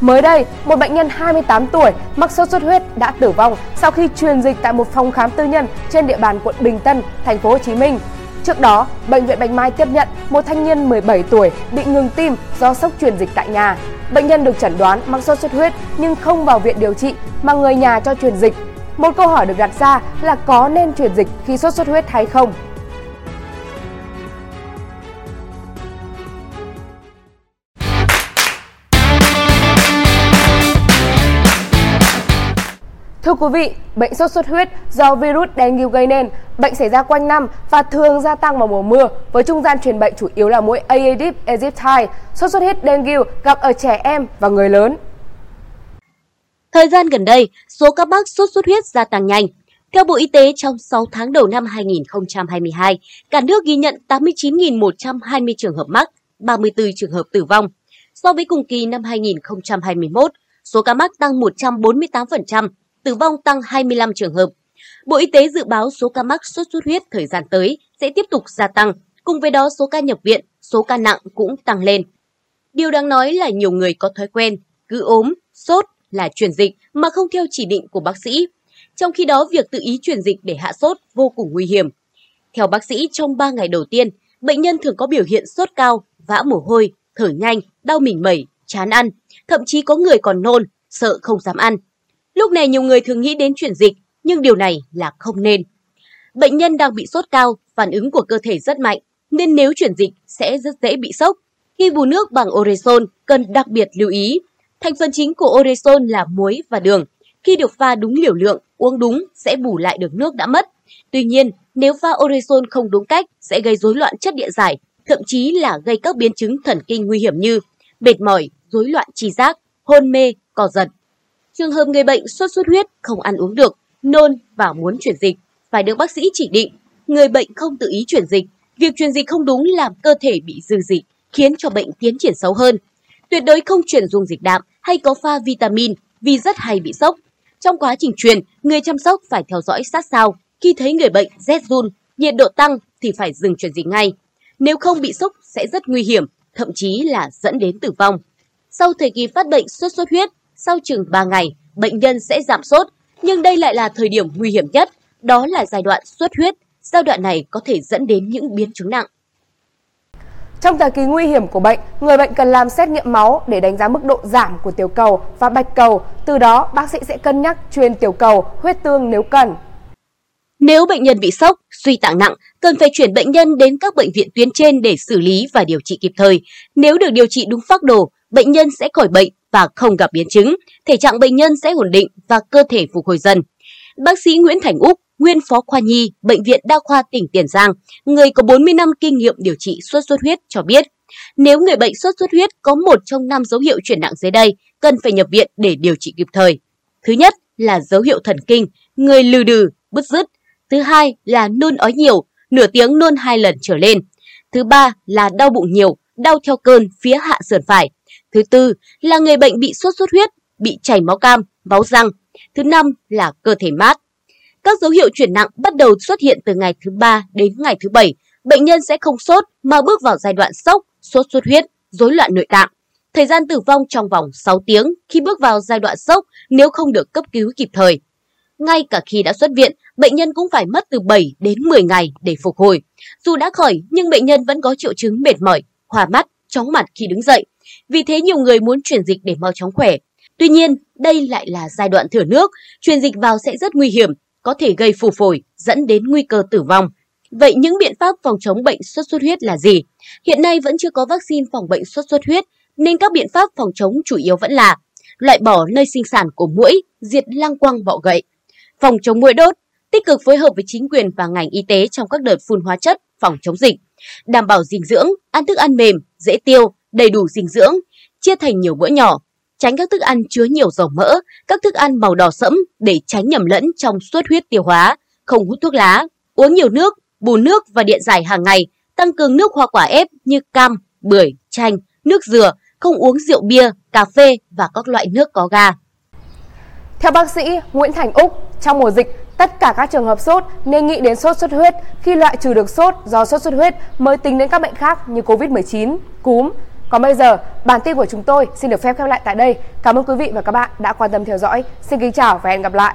Mới đây, một bệnh nhân 28 tuổi mắc sốt xuất huyết đã tử vong sau khi truyền dịch tại một phòng khám tư nhân trên địa bàn quận Bình Tân, thành phố Hồ Chí Minh. Trước đó, bệnh viện Bạch Mai tiếp nhận một thanh niên 17 tuổi bị ngừng tim do sốc truyền dịch tại nhà. Bệnh nhân được chẩn đoán mắc sốt xuất huyết nhưng không vào viện điều trị mà người nhà cho truyền dịch. Một câu hỏi được đặt ra là có nên truyền dịch khi sốt xuất huyết hay không? Thưa quý vị, bệnh sốt xuất huyết do virus dengue gây nên, bệnh xảy ra quanh năm và thường gia tăng vào mùa mưa với trung gian truyền bệnh chủ yếu là mũi Aedes aegypti. Sốt xuất huyết dengue gặp ở trẻ em và người lớn. Thời gian gần đây, số các mắc sốt xuất huyết gia tăng nhanh. Theo Bộ Y tế, trong 6 tháng đầu năm 2022, cả nước ghi nhận 89.120 trường hợp mắc, 34 trường hợp tử vong. So với cùng kỳ năm 2021, số ca mắc tăng 148%, tử vong tăng 25 trường hợp. Bộ Y tế dự báo số ca mắc sốt xuất huyết thời gian tới sẽ tiếp tục gia tăng, cùng với đó số ca nhập viện, số ca nặng cũng tăng lên. Điều đáng nói là nhiều người có thói quen cứ ốm, sốt là truyền dịch mà không theo chỉ định của bác sĩ. Trong khi đó, việc tự ý truyền dịch để hạ sốt vô cùng nguy hiểm. Theo bác sĩ, trong 3 ngày đầu tiên, bệnh nhân thường có biểu hiện sốt cao, vã mồ hôi, thở nhanh, đau mỉnh mẩy, chán ăn, thậm chí có người còn nôn, sợ không dám ăn. Lúc này nhiều người thường nghĩ đến chuyển dịch, nhưng điều này là không nên. Bệnh nhân đang bị sốt cao, phản ứng của cơ thể rất mạnh, nên nếu chuyển dịch sẽ rất dễ bị sốc. Khi bù nước bằng oresol cần đặc biệt lưu ý. Thành phần chính của oresol là muối và đường. Khi được pha đúng liều lượng, uống đúng sẽ bù lại được nước đã mất. Tuy nhiên, nếu pha oresol không đúng cách sẽ gây rối loạn chất điện giải, thậm chí là gây các biến chứng thần kinh nguy hiểm như mệt mỏi, rối loạn tri giác, hôn mê, co giật. Trường hợp người bệnh sốt xuất huyết không ăn uống được, nôn và muốn chuyển dịch, phải được bác sĩ chỉ định. Người bệnh không tự ý chuyển dịch, việc chuyển dịch không đúng làm cơ thể bị dư dịch, khiến cho bệnh tiến triển xấu hơn. Tuyệt đối không chuyển dùng dịch đạm hay có pha vitamin vì rất hay bị sốc. Trong quá trình truyền, người chăm sóc phải theo dõi sát sao. Khi thấy người bệnh rét run, nhiệt độ tăng thì phải dừng chuyển dịch ngay. Nếu không bị sốc sẽ rất nguy hiểm, thậm chí là dẫn đến tử vong. Sau thời kỳ phát bệnh sốt xuất huyết, sau chừng 3 ngày, bệnh nhân sẽ giảm sốt, nhưng đây lại là thời điểm nguy hiểm nhất, đó là giai đoạn xuất huyết. Giai đoạn này có thể dẫn đến những biến chứng nặng. Trong thời kỳ nguy hiểm của bệnh, người bệnh cần làm xét nghiệm máu để đánh giá mức độ giảm của tiểu cầu và bạch cầu. Từ đó, bác sĩ sẽ cân nhắc truyền tiểu cầu, huyết tương nếu cần. Nếu bệnh nhân bị sốc, suy tạng nặng, cần phải chuyển bệnh nhân đến các bệnh viện tuyến trên để xử lý và điều trị kịp thời. Nếu được điều trị đúng phác đồ, bệnh nhân sẽ khỏi bệnh và không gặp biến chứng, thể trạng bệnh nhân sẽ ổn định và cơ thể phục hồi dần. Bác sĩ Nguyễn Thành Úc, nguyên phó khoa nhi, Bệnh viện Đa khoa tỉnh Tiền Giang, người có 40 năm kinh nghiệm điều trị sốt xuất huyết cho biết, nếu người bệnh sốt xuất huyết có một trong năm dấu hiệu chuyển nặng dưới đây, cần phải nhập viện để điều trị kịp thời. Thứ nhất là dấu hiệu thần kinh, người lừ đừ, bứt rứt. Thứ hai là nôn ói nhiều, nửa tiếng nôn hai lần trở lên. Thứ ba là đau bụng nhiều, đau theo cơn phía hạ sườn phải. Thứ tư là người bệnh bị sốt xuất huyết, bị chảy máu cam, máu răng. Thứ năm là cơ thể mát. Các dấu hiệu chuyển nặng bắt đầu xuất hiện từ ngày thứ ba đến ngày thứ bảy. Bệnh nhân sẽ không sốt mà bước vào giai đoạn sốc, sốt xuất huyết, rối loạn nội tạng. Thời gian tử vong trong vòng 6 tiếng khi bước vào giai đoạn sốc nếu không được cấp cứu kịp thời. Ngay cả khi đã xuất viện, bệnh nhân cũng phải mất từ 7 đến 10 ngày để phục hồi. Dù đã khỏi nhưng bệnh nhân vẫn có triệu chứng mệt mỏi, hòa mắt, chóng mặt khi đứng dậy. Vì thế nhiều người muốn chuyển dịch để mau chóng khỏe. Tuy nhiên, đây lại là giai đoạn thừa nước, truyền dịch vào sẽ rất nguy hiểm, có thể gây phù phổi, dẫn đến nguy cơ tử vong. Vậy những biện pháp phòng chống bệnh sốt xuất huyết là gì? Hiện nay vẫn chưa có vaccine phòng bệnh sốt xuất huyết, nên các biện pháp phòng chống chủ yếu vẫn là loại bỏ nơi sinh sản của mũi, diệt lăng quăng bọ gậy, phòng chống mũi đốt, tích cực phối hợp với chính quyền và ngành y tế trong các đợt phun hóa chất phòng chống dịch, đảm bảo dinh dưỡng, ăn thức ăn mềm, dễ tiêu, đầy đủ dinh dưỡng, chia thành nhiều bữa nhỏ, tránh các thức ăn chứa nhiều dầu mỡ, các thức ăn màu đỏ sẫm để tránh nhầm lẫn trong suất huyết tiêu hóa, không hút thuốc lá, uống nhiều nước, bù nước và điện giải hàng ngày, tăng cường nước hoa quả ép như cam, bưởi, chanh, nước dừa, không uống rượu bia, cà phê và các loại nước có ga. Theo bác sĩ Nguyễn Thành Úc, trong mùa dịch, tất cả các trường hợp sốt nên nghĩ đến sốt xuất huyết khi loại trừ được sốt do sốt xuất huyết mới tính đến các bệnh khác như Covid-19, cúm. Còn bây giờ, bản tin của chúng tôi xin được phép khép lại tại đây. Cảm ơn quý vị và các bạn đã quan tâm theo dõi. Xin kính chào và hẹn gặp lại.